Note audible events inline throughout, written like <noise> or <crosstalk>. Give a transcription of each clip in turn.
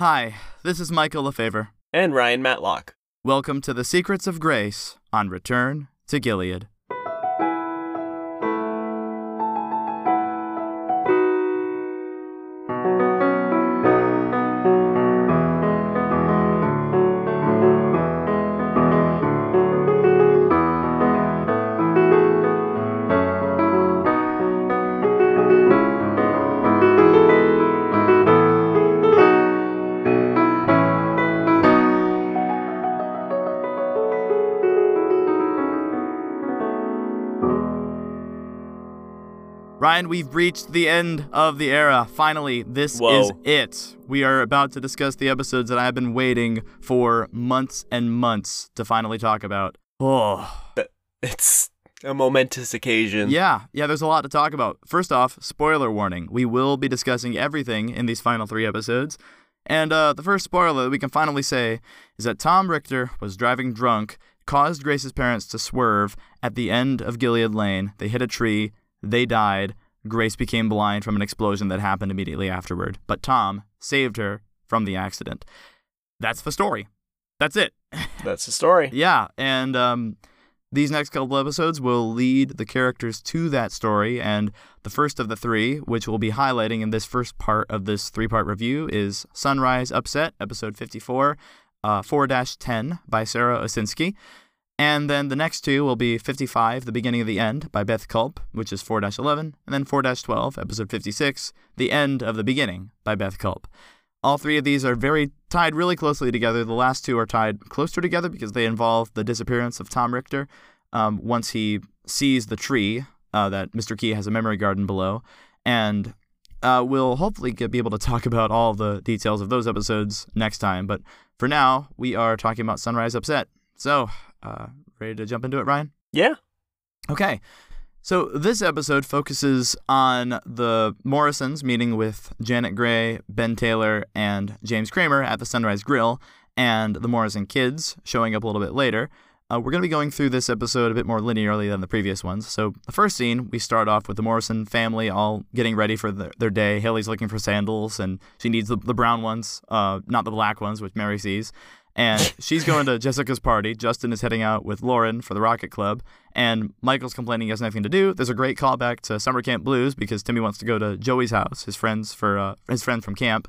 Hi, this is Michael LaFaver. And Ryan Matlock. Welcome to the Secrets of Grace on Return to Gilead. Ryan, we've reached the end of the era. Finally, this Whoa. is it. We are about to discuss the episodes that I've been waiting for months and months to finally talk about. Oh. It's a momentous occasion. Yeah, yeah, there's a lot to talk about. First off, spoiler warning. We will be discussing everything in these final three episodes. And uh, the first spoiler that we can finally say is that Tom Richter was driving drunk, caused Grace's parents to swerve at the end of Gilead Lane. They hit a tree, they died. Grace became blind from an explosion that happened immediately afterward. But Tom saved her from the accident. That's the story. That's it. <laughs> That's the story. Yeah, and um, these next couple episodes will lead the characters to that story. And the first of the three, which we'll be highlighting in this first part of this three part review, is Sunrise Upset, episode 54, uh, 4 10 by Sarah Osinski. And then the next two will be 55, The Beginning of the End by Beth Culp, which is 4 11, and then 4 12, episode 56, The End of the Beginning by Beth Culp. All three of these are very tied really closely together. The last two are tied closer together because they involve the disappearance of Tom Richter um, once he sees the tree uh, that Mr. Key has a memory garden below. And uh, we'll hopefully get, be able to talk about all the details of those episodes next time. But for now, we are talking about Sunrise Upset. So, uh, ready to jump into it, Ryan? Yeah. Okay. So this episode focuses on the Morrisons meeting with Janet Gray, Ben Taylor, and James Kramer at the Sunrise Grill, and the Morrison kids showing up a little bit later. Uh, we're going to be going through this episode a bit more linearly than the previous ones. So the first scene, we start off with the Morrison family all getting ready for the, their day. Haley's looking for sandals, and she needs the, the brown ones, uh, not the black ones, which Mary sees. And <laughs> she's going to Jessica's party. Justin is heading out with Lauren for the Rocket Club. And Michael's complaining he has nothing to do. There's a great callback to Summer Camp Blues because Timmy wants to go to Joey's house, his friends for uh, his friend from camp.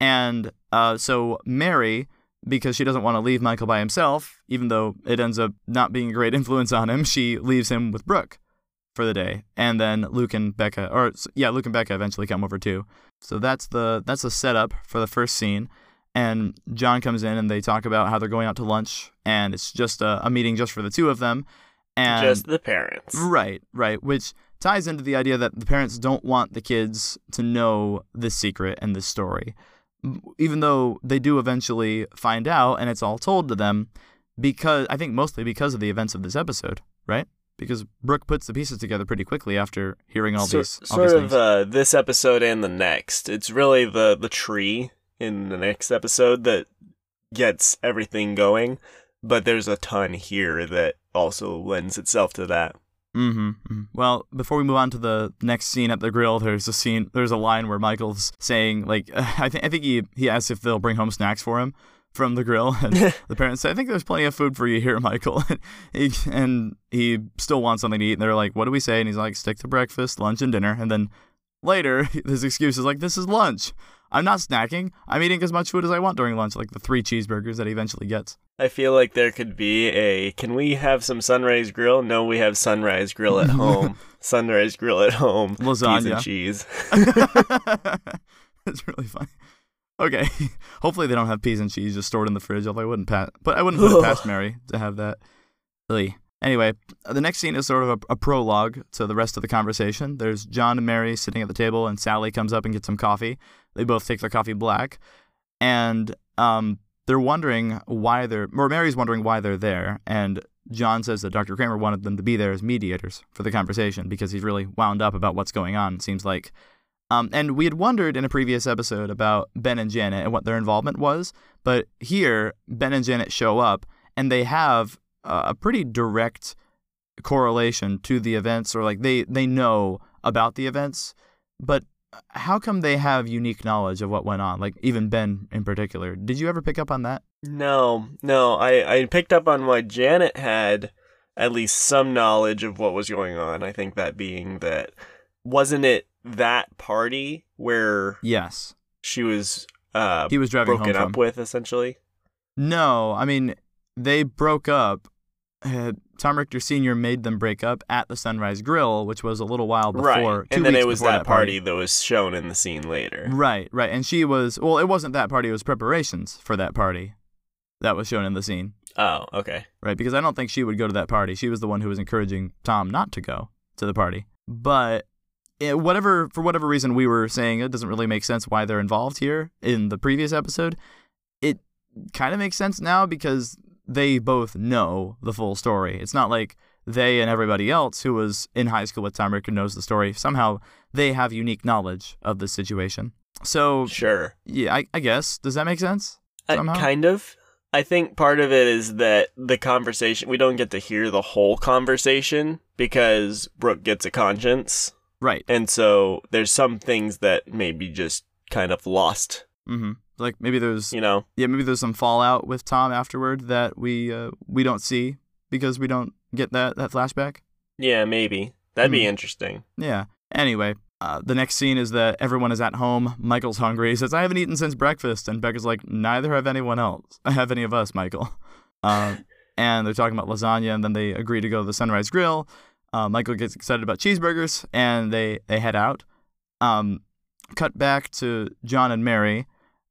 And uh, so Mary, because she doesn't want to leave Michael by himself, even though it ends up not being a great <laughs> influence on him, she leaves him with Brooke for the day. And then Luke and Becca, or yeah, Luke and Becca eventually come over too. So that's the that's the setup for the first scene and John comes in and they talk about how they're going out to lunch and it's just a, a meeting just for the two of them and Just the parents. right right which ties into the idea that the parents don't want the kids to know this secret and this story even though they do eventually find out and it's all told to them because I think mostly because of the events of this episode right because Brooke puts the pieces together pretty quickly after hearing all So- these all sort these of uh, this episode and the next. It's really the the tree in the next episode that gets everything going, but there's a ton here that also lends itself to that. Mm-hmm. hmm Well, before we move on to the next scene at the grill, there's a scene. There's a line where Michael's saying, like, <laughs> I think I think he he asks if they'll bring home snacks for him from the grill, <laughs> and <laughs> the parents say, I think there's plenty of food for you here, Michael. and, he, and he still wants something to eat, and they're like, What do we say? And he's like, Stick to breakfast, lunch, and dinner. And then later, his excuse is like, This is lunch. I'm not snacking. I'm eating as much food as I want during lunch, like the three cheeseburgers that he eventually gets. I feel like there could be a can we have some sunrise grill? No, we have sunrise grill at home. <laughs> sunrise grill at home. Peas Lasagna. and cheese. <laughs> That's really funny. Okay. <laughs> Hopefully they don't have peas and cheese just stored in the fridge, although I wouldn't pat but I wouldn't put it past Mary to have that. Really. Anyway, the next scene is sort of a, a prologue to the rest of the conversation. There's John and Mary sitting at the table, and Sally comes up and gets some coffee. They both take their coffee black, and um, they're wondering why they're, or Mary's wondering why they're there, and John says that Dr. Kramer wanted them to be there as mediators for the conversation because he's really wound up about what's going on, it seems like. Um, and we had wondered in a previous episode about Ben and Janet and what their involvement was, but here Ben and Janet show up and they have a pretty direct correlation to the events, or like they they know about the events, but how come they have unique knowledge of what went on? Like even Ben in particular. Did you ever pick up on that? No, no. I, I picked up on why Janet had at least some knowledge of what was going on. I think that being that wasn't it that party where Yes. she was uh He was driving broken home up from. with essentially. No, I mean they broke up. Uh, Tom Richter Sr. made them break up at the Sunrise Grill, which was a little while before. right. And then it was before that party that was shown in the scene later. Right, right. And she was well, it wasn't that party, it was preparations for that party that was shown in the scene. Oh, okay. Right, because I don't think she would go to that party. She was the one who was encouraging Tom not to go to the party. But it, whatever for whatever reason we were saying it doesn't really make sense why they're involved here in the previous episode. It kind of makes sense now because they both know the full story. It's not like they and everybody else who was in high school with Tom Richter knows the story. Somehow they have unique knowledge of the situation. So Sure. yeah, I, I guess does that make sense? Uh, Somehow? kind of. I think part of it is that the conversation we don't get to hear the whole conversation because Brooke gets a conscience. Right. And so there's some things that maybe just kind of lost, Mm-hmm. Like maybe there's you know. yeah, maybe there's some fallout with Tom afterward that we uh, we don't see because we don't get that that flashback. Yeah, maybe. That'd be Hmm. interesting. Yeah. Anyway, uh, the next scene is that everyone is at home. Michael's hungry. He says, "I haven't eaten since breakfast," and Becca's like, "Neither have anyone else. I <laughs> Have any of us, Michael?" Uh, <laughs> and they're talking about lasagna, and then they agree to go to the Sunrise Grill. Uh, Michael gets excited about cheeseburgers, and they they head out. Um, cut back to John and Mary.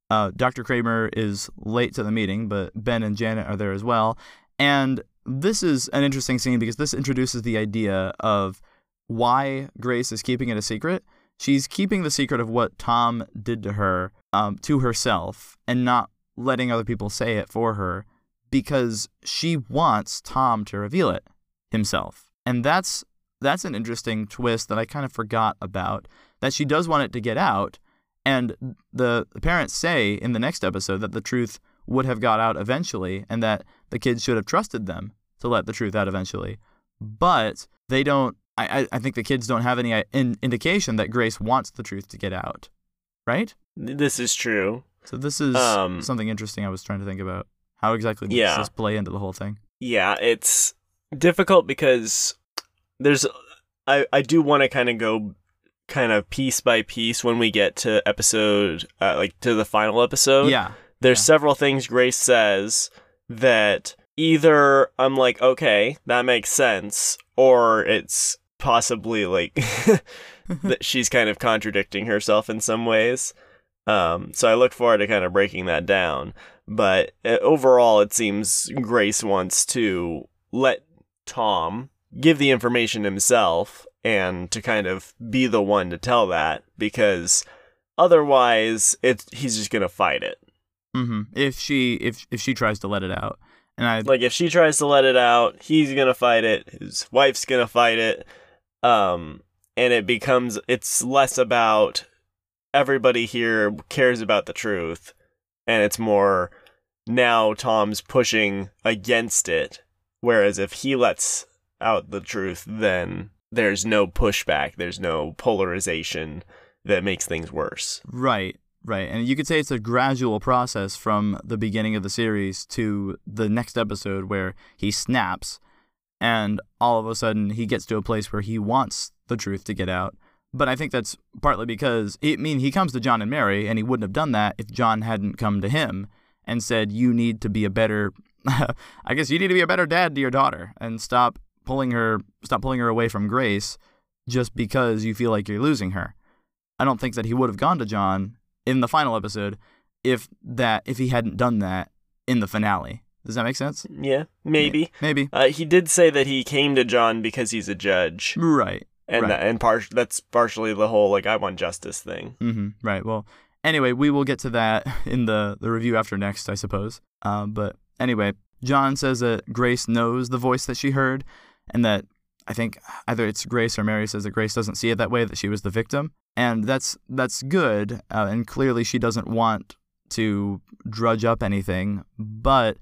Uh, Dr. Kramer is late to the meeting, but Ben and Janet are there as well. And this is an interesting scene because this introduces the idea of why Grace is keeping it a secret. She's keeping the secret of what Tom did to her um, to herself and not letting other people say it for her because she wants Tom to reveal it himself. And that's that's an interesting twist that I kind of forgot about. That she does want it to get out, and the, parents say in the next episode that the truth would have got out eventually, and that the kids should have trusted them to let the truth out eventually. But they don't. I, I- I think the kids don't have any uh, in, indication that Grace wants the truth to get out, right? This is true. So this is Um, something interesting I was trying to think about. How exactly does Yeah. this play into the whole thing? Yeah, it's difficult because there's I I do want to kind of go kind of piece by piece when we get to episode uh, like to the final episode. yeah, There's yeah. several things Grace says that either I'm like, okay, that makes sense, or it's possibly like <laughs> that she's kind of contradicting herself in some ways. Um, so I look forward to kind of breaking that down. But uh, overall, it seems Grace wants to let Tom give the information himself and to kind of be the one to tell that because otherwise, it's he's just gonna fight it. hmm If she if if she tries to let it out, and I like if she tries to let it out he's gonna fight it his wife's gonna fight it um and it becomes it's less about everybody here cares about the truth and it's more now tom's pushing against it whereas if he lets out the truth then there's no pushback there's no polarization that makes things worse Right, right. And you could say it's a gradual process from the beginning of the series to the next episode where he snaps and all of a sudden he gets to a place where he wants the truth to get out. But I think that's partly because, I mean, he comes to John and Mary and he wouldn't have done that if John hadn't come to him and said, You need to be a better, <laughs> I guess you need to be a better dad to your daughter and stop pulling her, stop pulling her away from Grace just because you feel like you're losing her. I don't think that he would have gone to John in the final episode if that if he hadn't done that in the finale. Does that make sense? yeah maybe Maybe. uh, he did say that he came to john because he's a judge Right. and Right. that, and par- that's partially the whole like I want justice thing. hmm Right. Well, anyway, we will get to that <laughs> in the the review after next, I suppose. Um, but anyway, John says that Grace knows the voice that she heard, and that I think either it's Grace or Mary says that Grace doesn't see it that way, that she was the victim, and that's that's good. Uh, and clearly, she doesn't want to drudge up anything, but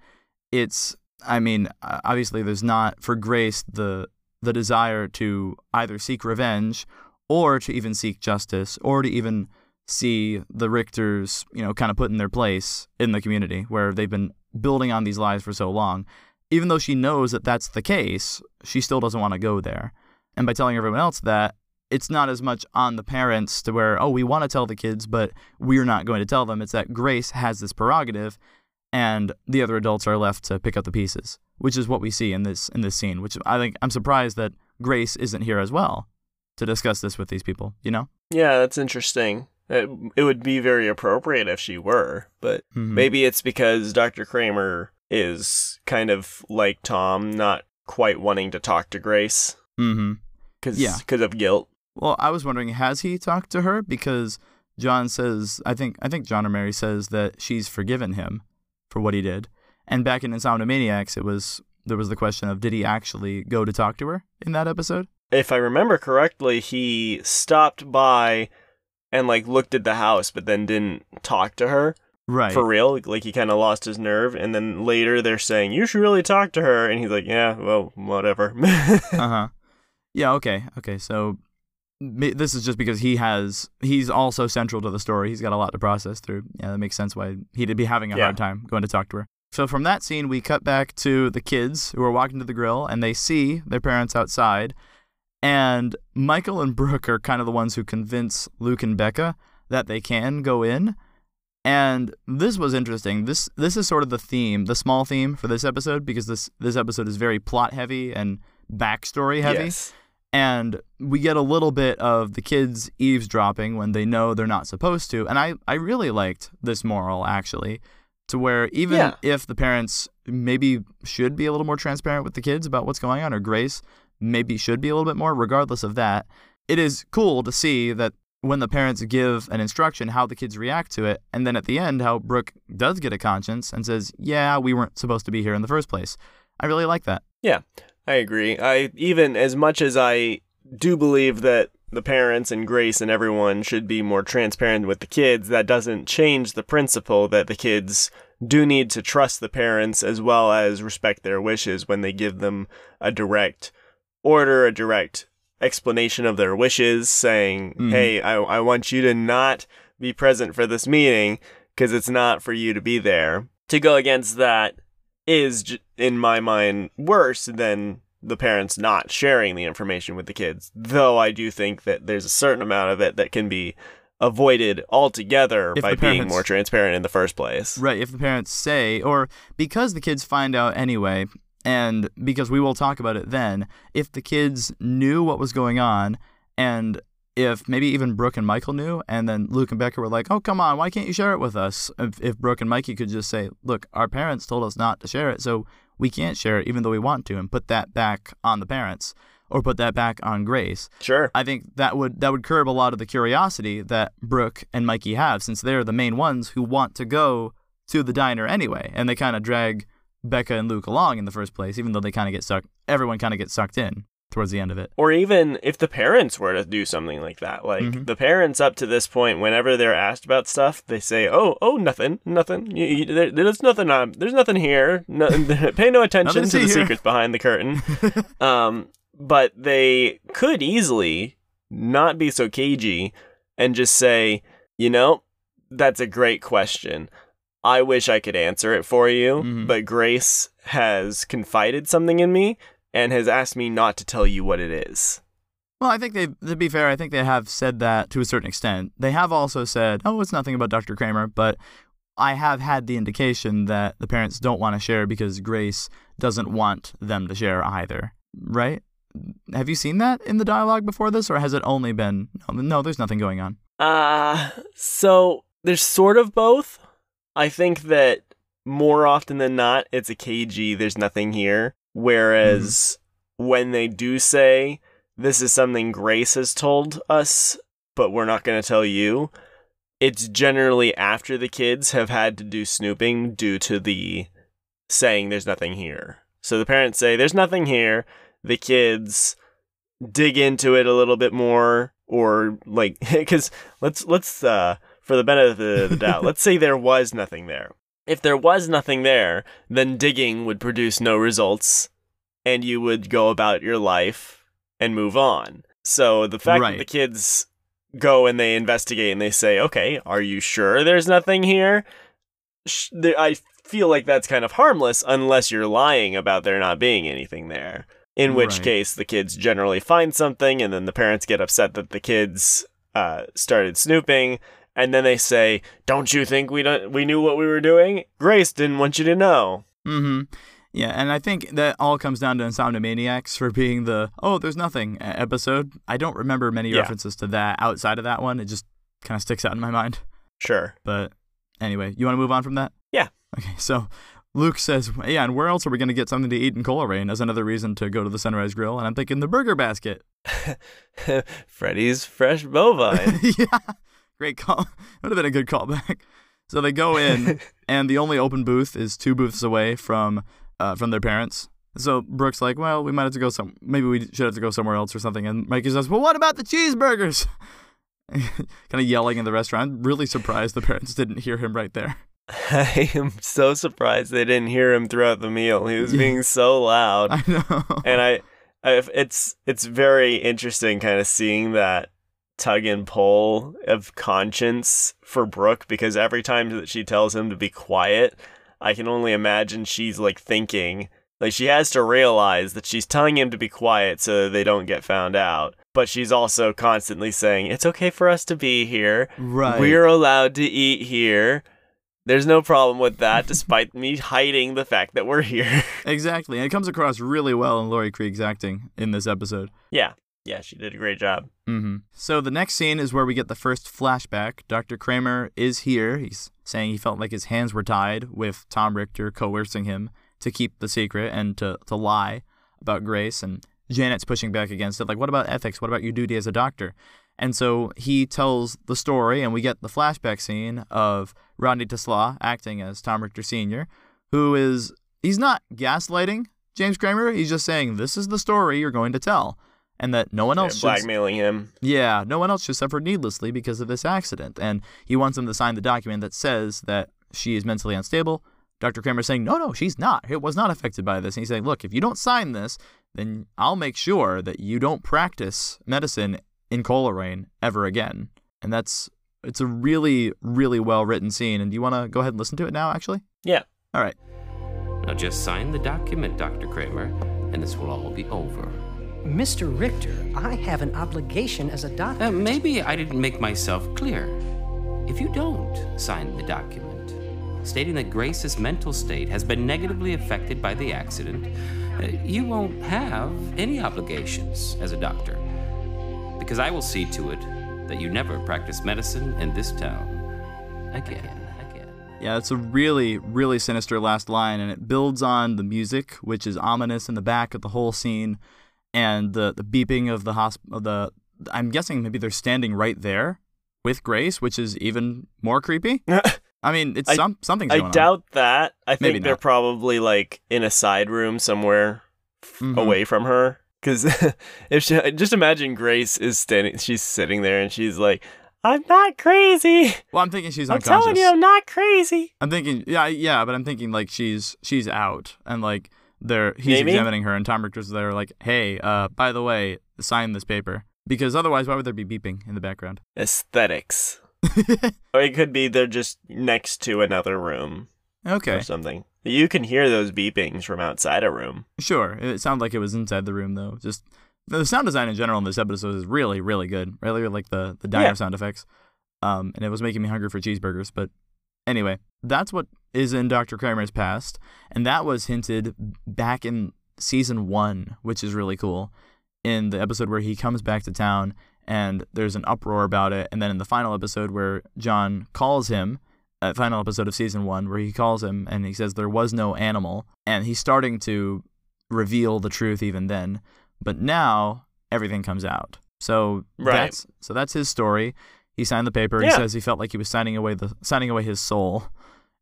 it's. I mean, obviously, there's not for Grace the the desire to either seek revenge or to even seek justice, or to even see the Richters, you know, kind of put in their place in the community where they've been building on these lies for so long. Even though she knows that that's the case, she still doesn't want to go there. And by telling everyone else that, it's not as much on the parents to where, oh, we want to tell the kids, but we're not going to tell them. It's that Grace has this prerogative and the other adults are left to pick up the pieces, which is what we see in this in this scene, which I think I'm surprised that Grace isn't here as well to discuss this with these people, you know? Yeah, that's interesting. It, it would be very appropriate if she were, but Mhm. maybe it's because Dr. Kramer is kind of like Tom, not quite wanting to talk to Grace Mhm. because Yeah. of guilt. Well, I was wondering, has he talked to her? Because John says, I think, I think John or Mary says that she's forgiven him for what he did. And back in Insomnomaniacs, it was there was the question of did he actually go to talk to her in that episode? If I remember correctly, he stopped by and like looked at the house, but then didn't talk to her Right. for real. Like he kind of lost his nerve, and then later they're saying you should really talk to her, and he's like, yeah, well, whatever. <laughs> uh huh. Yeah. Okay. Okay. So this is just because he has he's also central to the story. He's got a lot to process through. Yeah, that makes sense why he'd be having a Yeah. hard time going to talk to her. So from that scene, we cut back to the kids who are walking to the grill, and they see their parents outside. And Michael and Brooke are kind of the ones who convince Luke and Becca that they can go in. And this was interesting. This this is sort of the theme, the small theme for this episode, because this this episode is very plot heavy and backstory heavy. yes. And we get a little bit of the kids eavesdropping when they know they're not supposed to. And I, I really liked this moral actually, to where even Yeah. if the parents maybe should be a little more transparent with the kids about what's going on, or Grace maybe should be a little bit more, regardless of that, it is cool to see that when the parents give an instruction, how the kids react to it. And then at the end, how Brooke does get a conscience and says, Yeah, we weren't supposed to be here in the first place. I really like that. Yeah, I agree. I even as much as I do believe that the parents and Grace and everyone should be more transparent with the kids, that doesn't change the principle that the kids do need to trust the parents as well as respect their wishes when they give them a direct order, a direct explanation of their wishes, saying, Mhm. "Hey, I I want you to not be present for this meeting because it's not for you to be there." To go against that is, in my mind, worse than the parents not sharing the information with the kids. Though I do think that there's a certain amount of it that can be avoided altogether If by the being more transparent in the first place. Right, if the parents say, or because the kids find out anyway, and because we will talk about it then, if the kids knew what was going on, and if maybe even Brooke and Michael knew, and then Luke and Becca were like, oh, come on, why can't you share it with us? If, if Brooke and Mikey could just say, look, our parents told us not to share it, so we can't share it even though we want to, and put that back on the parents, or put that back on Grace. Sure. I think that would that would curb a lot of the curiosity that Brooke and Mikey have, since they're the main ones who want to go to the diner anyway, and they kind of drag Becca and Luke along in the first place, even though they kind of get sucked. Everyone kind of gets sucked in towards the end of it. Or even if the parents were to do something like that, like Mhm. the parents up to this point, whenever they're asked about stuff, they say, "Oh, oh, nothing, nothing. You, you, there, there's nothing. Um, there's nothing here. No, <laughs> pay no attention to to the here." secrets behind the curtain." <laughs> um, but they could easily not be so cagey and just say, "You know, that's a great question." I wish I could answer it for you, Mhm. but Grace has confided something in me and has asked me not to tell you what it is. Well, I think they, to be fair, I think they have said that to a certain extent. They have also said, "Oh, it's nothing about Dr. Kramer," but I have had the indication that the parents don't want to share because Grace doesn't want them to share either. Right? Have you seen that in the dialogue before this, or has it only been no? no there's nothing going on. Uh, so there's sort of both. I think that more often than not, it's a KG, there's nothing here. Whereas when they do say, this is something Grace has told us, but we're not going to tell you, it's generally after the kids have had to do snooping due to the saying there's nothing here. So the parents say there's nothing here. The kids dig into it a little bit more or like <laughs> cuz let's let's uh for the benefit of the <laughs> doubt, let's say there was nothing there. If there was nothing there, then digging would produce no results and you would go about your life and move on. So the fact Right. that the kids go and they investigate and they say, "Okay, are you sure there's nothing here?" I feel like that's kind of harmless unless you're lying about there not being anything there. In which Right. case, the kids generally find something, and then the parents get upset that the kids uh, started snooping, and then they say, "Don't you think we don't we knew what we were doing? Grace didn't want you to know." Mm-hmm. Yeah, and I think that all comes down to Insomniacs for being the oh, there's nothing episode. I don't remember many Yeah. references to that outside of that one. It just kind of sticks out in my mind. Sure. But anyway, you want to move on from that? Yeah. Okay, so Luke says, yeah, and where else are we going to get something to eat in Coleraine as another reason to go to the Sunrise Grill? And I'm thinking the burger basket. <laughs> Freddy's fresh bovine. <laughs> yeah, great call. <laughs> Would have been a good callback. So they go in, <laughs> and the only open booth is two booths away from uh, from their parents. So Brooke's like, well, we might have to go some. Maybe we should have to go somewhere else or something. And Mikey says, well, what about the cheeseburgers? <laughs> kind of yelling in the restaurant. I'm really surprised the parents didn't hear him right there. I am so surprised they didn't hear him throughout the meal. He was Yeah. being so loud, I know. and I, I, it's it's very interesting, kind of seeing that tug and pull of conscience for Brooke because every time that she tells him to be quiet, I can only imagine she's like thinking. Like she has to realize that she's telling him to be quiet so that they don't get found out. But she's also constantly saying, It's okay for us to be here. right. We're allowed to eat here. There's no problem with that, despite me hiding the fact that we're here. <laughs> Exactly. And it comes across really well in Laurie Krieg's acting in this episode. yeah. Yeah, she did a great job. hmm So the next scene is where we get the first flashback. Dr. Kramer is here. He's saying he felt like his hands were tied with Tom Richter coercing him to keep the secret and to, to lie about Grace. And Janet's pushing back against it. Like, what about ethics? What about your duty as a doctor? And so he tells the story, and we get the flashback scene of Rodney Tesla acting as Tom Richter Sr., who is, he's not gaslighting James Kramer. He's just saying, this is the story you're going to tell. And that no one Yeah, else should blackmailing him. yeah, no one else should suffer needlessly because of this accident. And he wants him to sign the document that says that she is mentally unstable. Dr. Kramer's saying, no, no, she's not. It was not affected by this. And he's saying, look, if you don't sign this, then I'll make sure that you don't practice medicine in Coleraine ever again. And that's, it's a really, really well written scene. And do you want to go ahead and listen to it now, actually? Yeah. All right. Now just sign the document, Dr. Kramer, and this will all be over. Mr. Richter, I have an obligation as a doctor. Uh, maybe I didn't make myself clear. If you don't sign the document, stating that Grace's mental state has been negatively affected by the accident, uh, you won't have any obligations as a doctor. Because I will see to it that you never practice medicine in this town again. Again. Yeah, it's a really, really sinister last line, and it builds on the music, which is ominous in the back of the whole scene, and the the beeping of the hosp- of the. I'm guessing maybe they're standing right there with Grace, which is even more creepy. <laughs> I mean, it's I- some something's I on. doubt that. I think Maybe they're not. probably like in a side room somewhere Mhm. away from her. Because <laughs> if she, just imagine Grace is standing, she's sitting there and she's like, "I'm not crazy. Well, I'm thinking she's unconscious. I'm telling you, I'm not crazy." I'm thinking, yeah, yeah, but I'm thinking like she's she's out, and like they're he's Maybe. examining her, and Tom Richter's there, like, hey, uh, by the way, sign this paper, because otherwise, why would there be beeping in the background? Aesthetics. <laughs> or it could be they're just next to another room okay, or something. You can hear those beepings from outside a room. Sure. It sounded like it was inside the room though. Just the sound design in general in this episode is really, really good. Really like the the diner Yeah. sound effects. Um, and it was making me hungry for cheeseburgers. But anyway, that's what is in Dr. Kramer's past, and that was hinted back in season one, which is really cool. In the episode where he comes back to town and there's an uproar about it, and then in the final episode where John calls him uh, final episode of season one where he calls him and he says there was no animal, and he's starting to reveal the truth even then. But now everything comes out. So Right. that's so that's his story. He signed the paper. He says he felt like he was signing away the signing away his soul,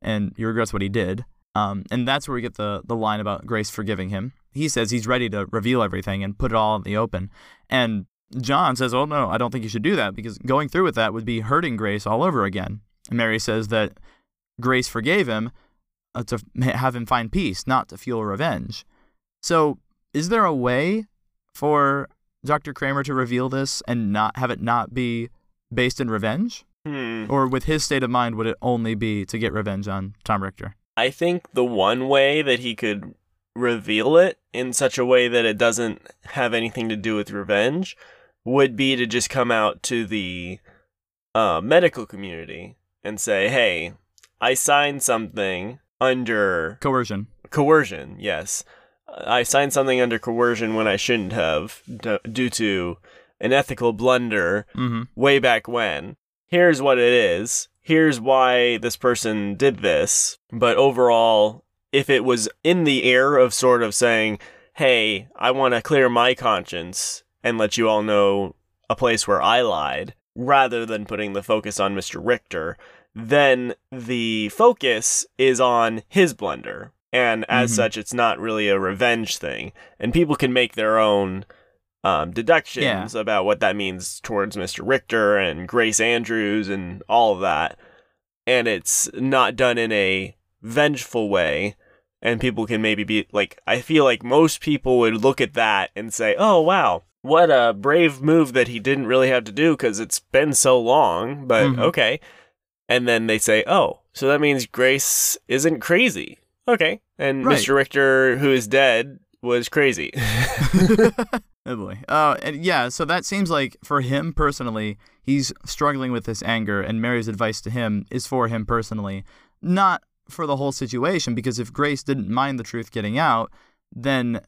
and he regrets what he did. Um, and that's where we get the the line about Grace forgiving him. He says he's ready to reveal everything and put it all in the open. And John says, "Oh no, I don't think you should do that because going through with that would be hurting Grace all over again." And Mary says that Grace forgave him uh, to have him find peace, not to fuel revenge. So, is there a way for Dr. Kramer to reveal this and not have it not be based in revenge? Hmm. Or with his state of mind, would it only be to get revenge on Tom Richter? I think the one way that he could reveal it in such a way that it doesn't have anything to do with revenge would be to just come out to the uh, medical community and say, hey, I signed something under Coercion. coercion, yes. I signed something under coercion when I shouldn't have, d- due to an ethical blunder Mm-hmm. way back when. Here's what it is. Here's why this person did this. But overall, if it was in the air of sort of saying, hey, I want to clear my conscience and let you all know a place where I lied, rather than putting the focus on Mr. Richter, then the focus is on his blunder. And as Mhm. such, it's not really a revenge thing. And people can make their own um, deductions about what that means towards Mr. Richter and Grace Andrews and all of that. And it's not done in a vengeful way. And people can maybe be like, I feel like most people would look at that and say, oh, wow, what a brave move that he didn't really have to do because it's been so long, but Mhm. okay. And then they say, oh, so that means Grace isn't crazy. Okay. And Right. Mr. Richter, who is dead, was crazy. <laughs> <laughs> <laughs> oh boy. Uh, and yeah, so that seems like for him personally, he's struggling with this anger, and Mary's advice to him is for him personally, not for the whole situation. Because if Grace didn't mind the truth getting out, then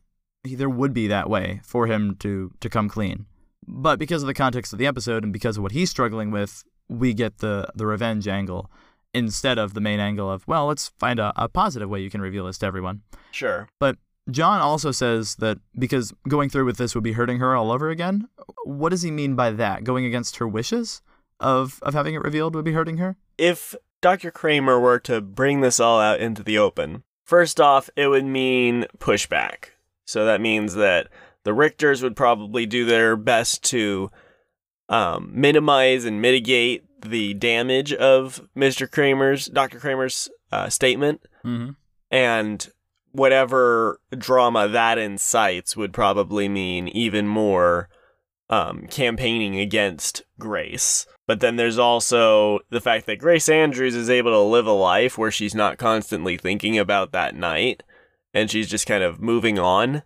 he, there would be that way for him to to come clean. But because of the context of the episode and because of what he's struggling with, we get the the revenge angle instead of the main angle of well, let's find a, a positive way you can reveal this to everyone. sure. But John also says that because going through with this would be hurting her all over again. What does he mean by that? Going against her wishes of of having it revealed would be hurting her? if Dr. Kramer were to bring this all out into the open, first off, it would mean pushback. So that means that the Richters would probably do their best to um, minimize and mitigate the damage of Mr. Kramer's, Dr. Kramer's uh, statement, Mm-hmm. and whatever drama that incites would probably mean even more um, campaigning against Grace. But then there's also the fact that Grace Andrews is able to live a life where she's not constantly thinking about that night and she's just kind of moving on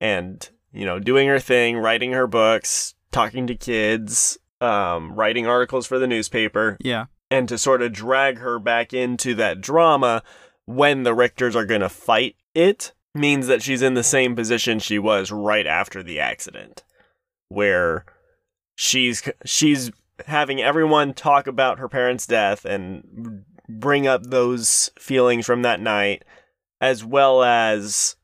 and, you know, doing her thing, writing her books, talking to kids, um, writing articles for the newspaper Yeah. and to sort of drag her back into that drama when the Richters are going to fight it means that she's in the same position she was right after the accident where she's she's having everyone talk about her parents' death and bring up those feelings from that night as well as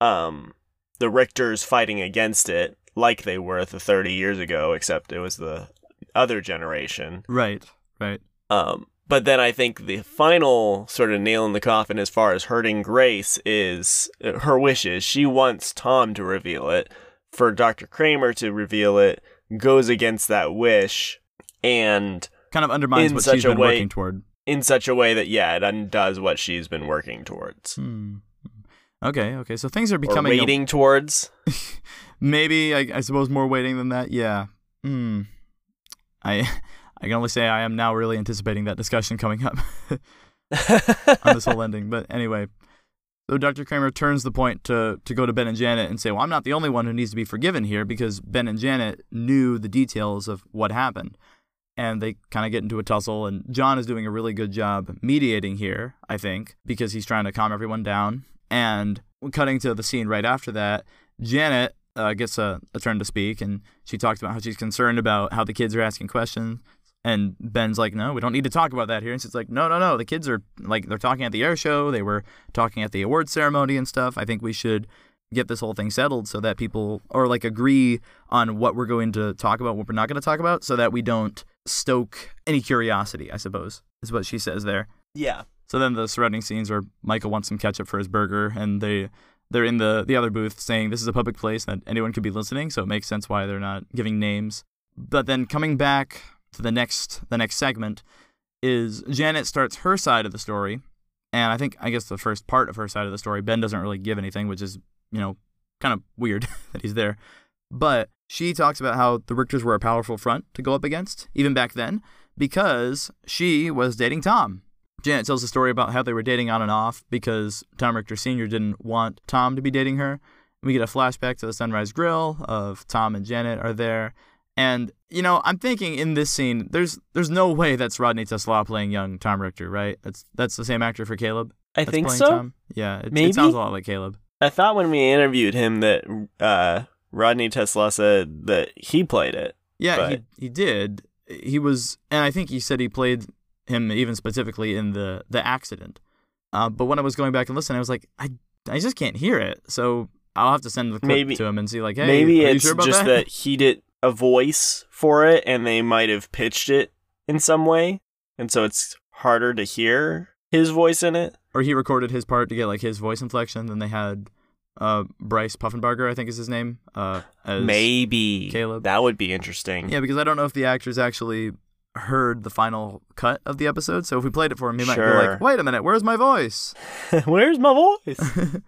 um the Richters fighting against it like they were the 30 years ago except it was the other generation Right. Right. um, but then I think the final sort of nail in the coffin as far as hurting Grace is uh, her wishes. She wants Tom to reveal it. For Dr. Kramer to reveal it goes against that wish and Kind of undermines In what such she's a been way- working toward. in such a way that, yeah, it undoes what she's been working towards. Hmm. Okay. Okay. So things are Or becoming a- waiting towards. <laughs> maybe I, I suppose more waiting than that. Yeah. Hmm. I I can only say I am now really anticipating that discussion coming up <laughs> on this whole ending. But anyway, so Dr. Kramer turns the point to to go to Ben and Janet and say, "Well, I'm not the only one who needs to be forgiven here because Ben and Janet knew the details of what happened." And they kind of get into a tussle, and John is doing a really good job mediating here, I think, because he's trying to calm everyone down. And cutting to the scene right after that, Janet uh, gets a, a turn to speak, and she talks about how she's concerned about how the kids are asking questions. And Ben's like, no, we don't need to talk about that here. And she's like, no, no, no. The kids are like, they're talking at the air show. They were talking at the award ceremony and stuff. I think we should get this whole thing settled so that people, or like agree on what we're going to talk about, what we're not going to talk about, so that we don't stoke any curiosity, I suppose, is what she says there. yeah. So then the surrounding scenes where Michael wants some ketchup for his burger, and they they're in the the other booth saying this is a public place that anyone could be listening, so it makes sense why they're not giving names. But then coming back to the next the next segment is Janet starts her side of the story, and I think I guess the first part of her side of the story, Ben doesn't really give anything, which is you know kind of weird <laughs> that he's there. But she talks about how the Richters were a powerful front to go up against, even back then, because she was dating Tom. Janet tells a story about how they were dating on and off because Tom Richter Sr. didn't want Tom to be dating her. We get a flashback to the Sunrise Grill of Tom and Janet are there. And you know, I'm thinking in this scene, there's there's no way that's Rodney Tesla playing young Tom Richter, right? That's that's the same actor for Caleb. I think so. Tom? Yeah, it, Maybe? it sounds a lot like Caleb. I thought when we interviewed him that uh, Rodney Tesla said that he played it. Yeah, But- he he did. He was, and I think he said he played him even specifically in the the accident. Uh, but when I was going back and listening, I was like, I I just can't hear it. So I'll have to send the clip Maybe- to him and see, like, hey, Maybe are you it's sure about just that? that he did a voice for it and they might have pitched it in some way. And so it's harder to hear his voice in it. or he recorded his part to get like his voice inflection. Then they had uh, Bryce Puffenbarger, I think is his name, uh, as Maybe. Caleb. That would be interesting. Yeah, because I don't know if the actors actually heard the final cut of the episode. So if we played it for him, he might be like, "Wait a minute, where's my voice?" <laughs> <laughs> Where's my voice?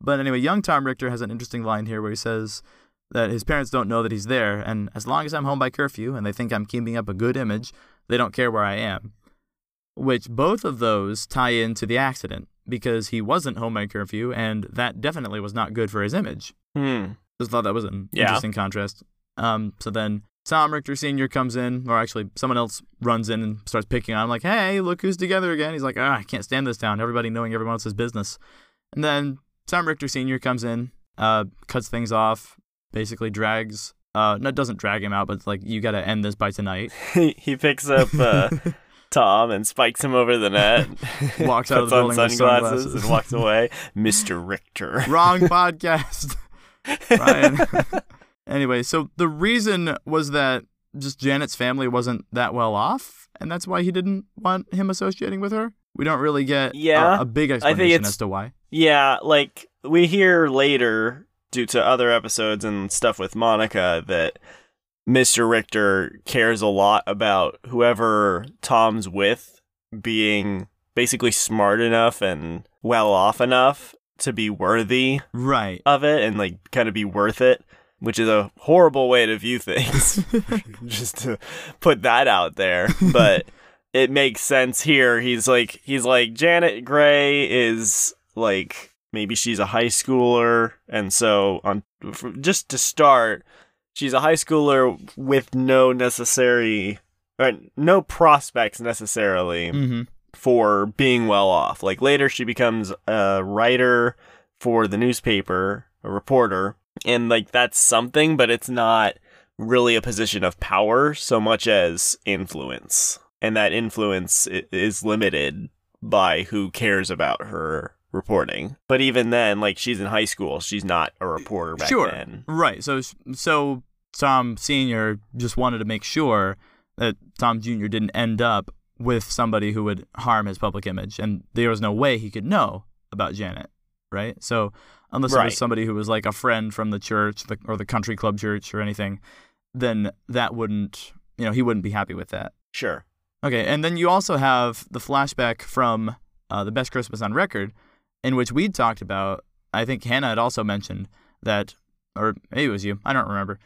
but anyway, young Tom Richter has an interesting line here where he says that his parents don't know that he's there, and as long as I'm home by curfew and they think I'm keeping up a good image, they don't care where I am. Which both of those tie into the accident because he wasn't home by curfew, and that definitely was not good for his image. hmm. Just thought that was an Yeah. interesting contrast. Um, so then Tom Richter Sr. comes in, or actually someone else runs in and starts picking on him, like, hey, look who's together again. He's like, ah, I can't stand this town. Everybody knowing everyone else's business. And then Tom Richter Sr. comes in, uh, cuts things off, basically drags, uh, no, doesn't drag him out, but it's like, you got to end this by tonight. <laughs> he, picks up uh, <laughs> Tom and spikes him over the net. <laughs> Walks out of the building sunglasses, sunglasses. and walks away. Mr. Richter. Wrong podcast. Ryan. anyway, so the reason was that just Janet's family wasn't that well off, and that's why he didn't want him associating with her. We don't really get Yeah, a, big I think explanation as to why. Yeah, like we hear later, due to other episodes and stuff with Monica, that Mr. Richter cares a lot about whoever Tom's with being basically smart enough and well off enough to be worthy Right. of it and like kind of be worth it, which is a horrible way to view things. <laughs> <laughs> Just to put that out there, but it makes sense here. He's like he's like Janet Gray is like maybe she's a high schooler and so on just to start she's a high schooler with no necessary or no prospects necessarily Mm-hmm. for being well off. Like later, she becomes a writer for the newspaper, a reporter, and like that's something, but it's not really a position of power so much as influence. And that influence is limited by who cares about her reporting. But even then, like she's in high school, she's not a reporter back Sure. then. Right. So so Tom Senior just wanted to make sure that Tom Junior didn't end up with somebody who would harm his public image, and there was no way he could know about Janet. Right. So unless it was somebody who was like a friend from the church the, or the country club church or anything, then that wouldn't you know he wouldn't be happy with that. Sure. Okay, and then you also have the flashback from uh, the best Christmas on record, in which we'd talked about. I think Hannah had also mentioned that, or maybe it was you. I don't remember.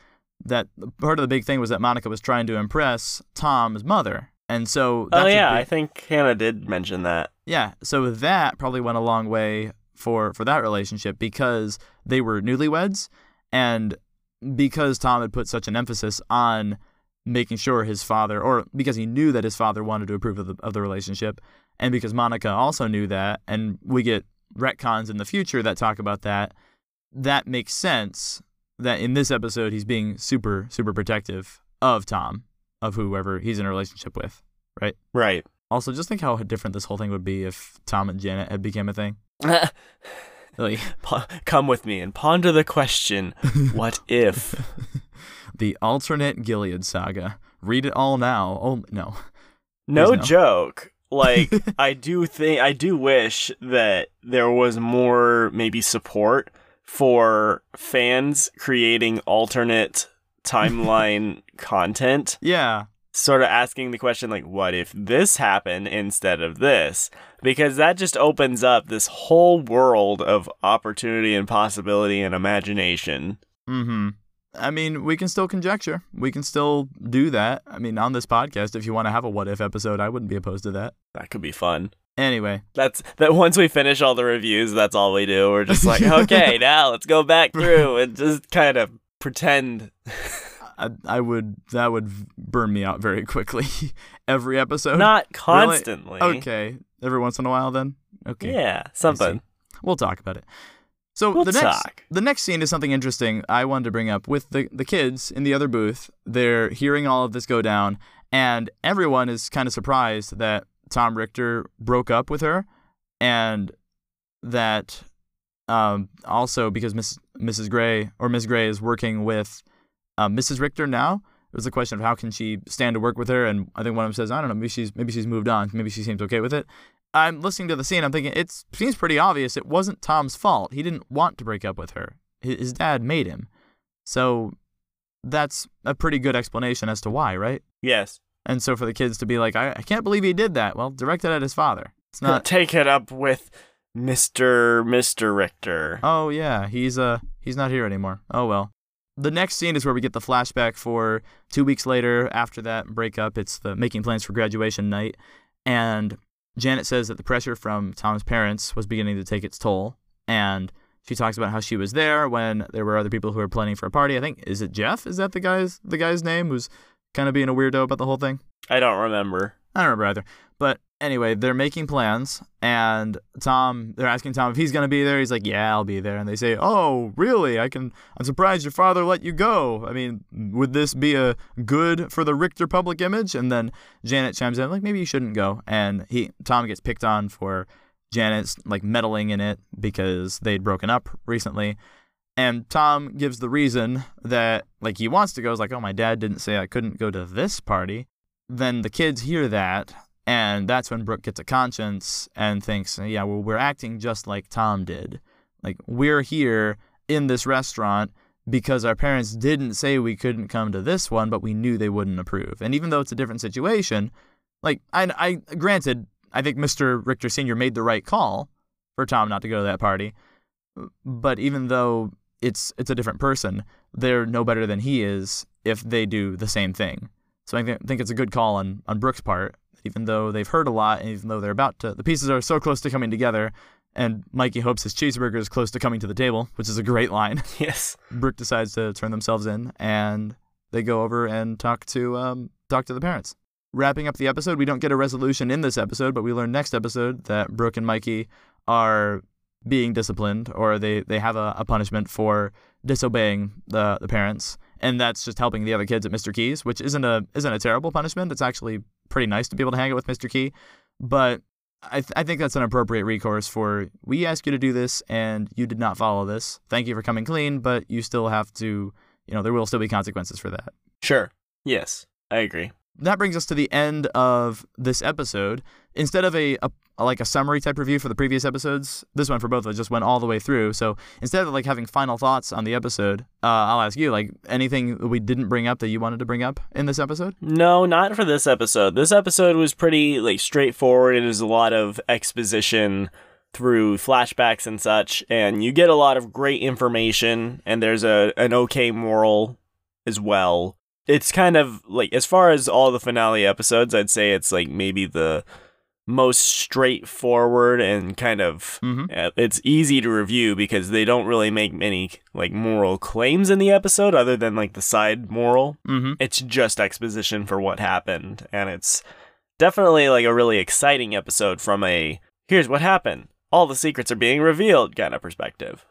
That part of the big thing was that Monica was trying to impress Tom's mother, and so oh, that's oh yeah, big- I think Hannah did mention that. yeah. So that probably went a long way for for that relationship because they were newlyweds, and because Tom had put such an emphasis on making sure his father, or because he knew that his father wanted to approve of the of the relationship, and because Monica also knew that, and we get retcons in the future that talk about that. That makes sense. That in this episode he's being super super protective of Tom, of whoever he's in a relationship with. Right. Right. Also, just think how different this whole thing would be if Tom and Janet had become a thing. <laughs> Like Come with me and ponder the question: What <laughs> if? <laughs> the alternate Gilead saga. Read it all now. Oh no. No, no. joke. Like <laughs> I do think I do wish that there was more maybe support for fans creating alternate timeline <laughs> content. Yeah. Sort of asking the question like what if this happened instead of this? Because that just opens up this whole world of opportunity and possibility and imagination. Mm-hmm. I mean, we can still conjecture. We can still do that. I mean, on this podcast, if you want to have a what if episode, I wouldn't be opposed to that. That could be fun. Anyway, That's that once we finish all the reviews, that's all we do. We're just like, <laughs> okay, now let's go back <laughs> through and just kind of pretend. I, I would that would burn me out very quickly. <laughs> Every episode, Not constantly. okay. Every once in a while, then okay. Yeah, something. We'll talk about it. So We'll the next talk. the next scene is something interesting I wanted to bring up with the the kids in the other booth. They're hearing all of this go down, and everyone is kind of surprised that Tom Richter broke up with her, and that um, also because Miss Mrs. Gray or Miss Gray is working with uh, Mrs. Richter now. It was a question of how can she stand to work with her, and I think one of them says, I don't know, maybe she's maybe she's moved on, maybe she seems okay with it. I'm listening to the scene. I'm thinking it seems pretty obvious. It wasn't Tom's fault. He didn't want to break up with her. His, dad made him. So that's a pretty good explanation as to why, right? Yes. And so for the kids to be like, I, I can't believe he did that. Well, directed at his father. It's not. take it up with Mr. Mr. Richter. oh yeah, he's uh he's not here anymore. Oh well. The next scene is where we get the flashback for two weeks later after that breakup. It's the making plans for graduation night, and Janet says that the pressure from Tom's parents was beginning to take its toll, and she talks about how she was there when there were other people who were planning for a party. I think is it Jeff? Is that the guy's the guy's name who's kind of being a weirdo about the whole thing? I don't remember. I don't remember either. But anyway, they're making plans, and Tom, they're asking Tom if he's gonna be there. He's like, "Yeah, I'll be there." And they say, "Oh, really? I can. I'm surprised your father let you go. I mean, would this be a good for the Richter public image?" And then Janet chimes in, like, "Maybe you shouldn't go." And he, Tom, gets picked on for Janet's like meddling in it because they'd broken up recently. And Tom gives the reason that like he wants to go. Is like, "Oh, my dad didn't say I couldn't go to this party." Then the kids hear that and that's when Brooke gets a conscience and thinks, yeah, well, we're acting just like Tom did. Like, we're here in this restaurant because our parents didn't say we couldn't come to this one, but we knew they wouldn't approve. And even though it's a different situation, like, I, I granted, I think Mr. Richter Sr. made the right call for Tom not to go to that party. But even though it's it's a different person, they're no better than he is if they do the same thing. So I th- think it's a good call on, on Brooke's part even though they've heard a lot, and even though they're about to, the pieces are so close to coming together, and Mikey hopes his cheeseburger is close to coming to the table, which is a great line. <laughs> Yes. Brooke decides to turn themselves in, and they go over and talk to um, talk to the parents. Wrapping up the episode, we don't get a resolution in this episode, but we learn next episode that Brooke and Mikey are being disciplined, or they, they have a, a punishment for disobeying the, the parents, and that's just helping the other kids at Mr. Keys, which isn't a isn't a terrible punishment. It's actually pretty nice to be able to hang out with Mr. Key, but I, th- I think that's an appropriate recourse for we ask you to do this and you did not follow this. Thank you for coming clean, but you still have to, you know, there will still be consequences for that. Sure. Yes, I agree. That brings us to the end of this episode. Instead of a, a like a summary type review for the previous episodes, this one for both of us just went all the way through. So instead of like having final thoughts on the episode, uh, I'll ask you like anything we didn't bring up that you wanted to bring up in this episode. No, not for this episode. This episode was pretty like straightforward. It is a lot of exposition through flashbacks and such, and you get a lot of great information. And there's a an okay moral as well. It's kind of like as far as all the finale episodes, I'd say it's like maybe the most straightforward and kind of Mhm. uh, it's easy to review because they don't really make many like moral claims in the episode other than like the side moral Mm-hmm. it's just exposition for what happened and it's definitely like a really exciting episode from a here's what happened all the secrets are being revealed kind of perspective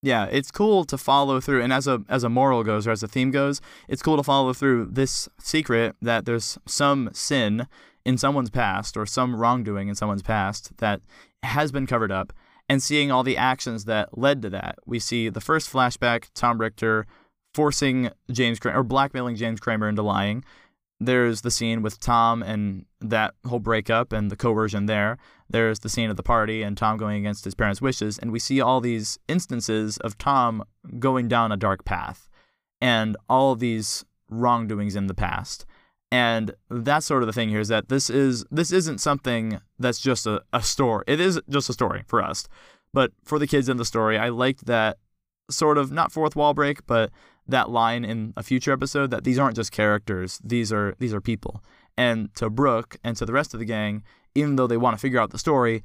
Yeah, it's cool to follow through, and as a as a moral goes or as a theme goes, it's cool to follow through this secret that there's some sin in someone's past or some wrongdoing in someone's past that has been covered up, and seeing all the actions that led to that. We see the first flashback, Tom Richter forcing James or blackmailing James Kramer into lying. There's the scene with Tom and that whole breakup and the coercion there. There's the scene of the party and Tom going against his parents' wishes. And we see all these instances of Tom going down a dark path and all these wrongdoings in the past. And that's sort of the thing here is that this is this isn't something that's just a, a story. It is just a story for us. But for the kids in the story, I liked that sort of not fourth wall break, but that line in a future episode that these aren't just characters; these are these are people. And to Brooke and to the rest of the gang, even though they want to figure out the story,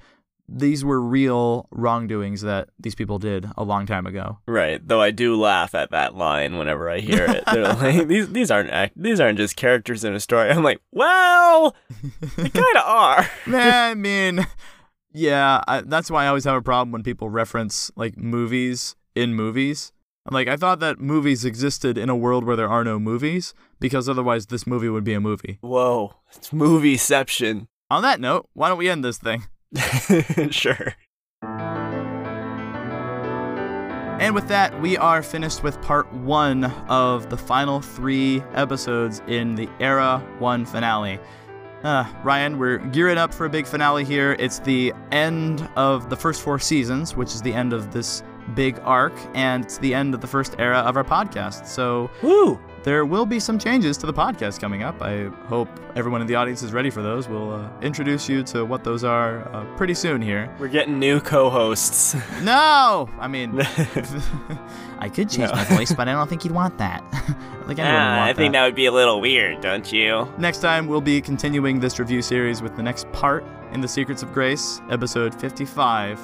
these were real wrongdoings that these people did a long time ago. Right, though I do laugh at that line whenever I hear it. They're <laughs> like, these these aren't act- these aren't just characters in a story. I'm like, well, they <laughs> kind of are. Man, I mean, yeah, I, that's why I always have a problem when people reference like movies in movies. I'm like, I thought that movies existed in a world where there are no movies because otherwise this movie would be a movie. Whoa, it's movieception. On that note, why don't we end this thing? <laughs> sure. And with that, we are finished with part one of the final three episodes in the Era 1 finale. Uh, Ryan, we're gearing up for a big finale here. It's the end of the first four seasons, which is the end of this big arc, and it's the end of the first era of our podcast. So Woo! there will be some changes to the podcast coming up. I hope everyone in the audience is ready for those. We'll uh, introduce you to what those are uh, pretty soon here. We're getting new co-hosts. <laughs> No! I mean, <laughs> I could change No. my voice, but I don't think you'd want that. <laughs> I think Ah, I think that. that would be a little weird, don't you? Next time, we'll be continuing this review series with the next part in The Secrets of Grace, episode 55,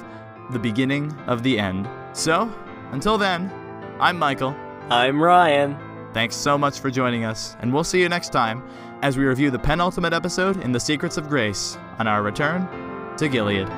The Beginning of the End. So, until then, I'm Michael. I'm Ryan. Thanks so much for joining us, and we'll see you next time as we review the penultimate episode in The Secrets of Grace on our return to Gilead.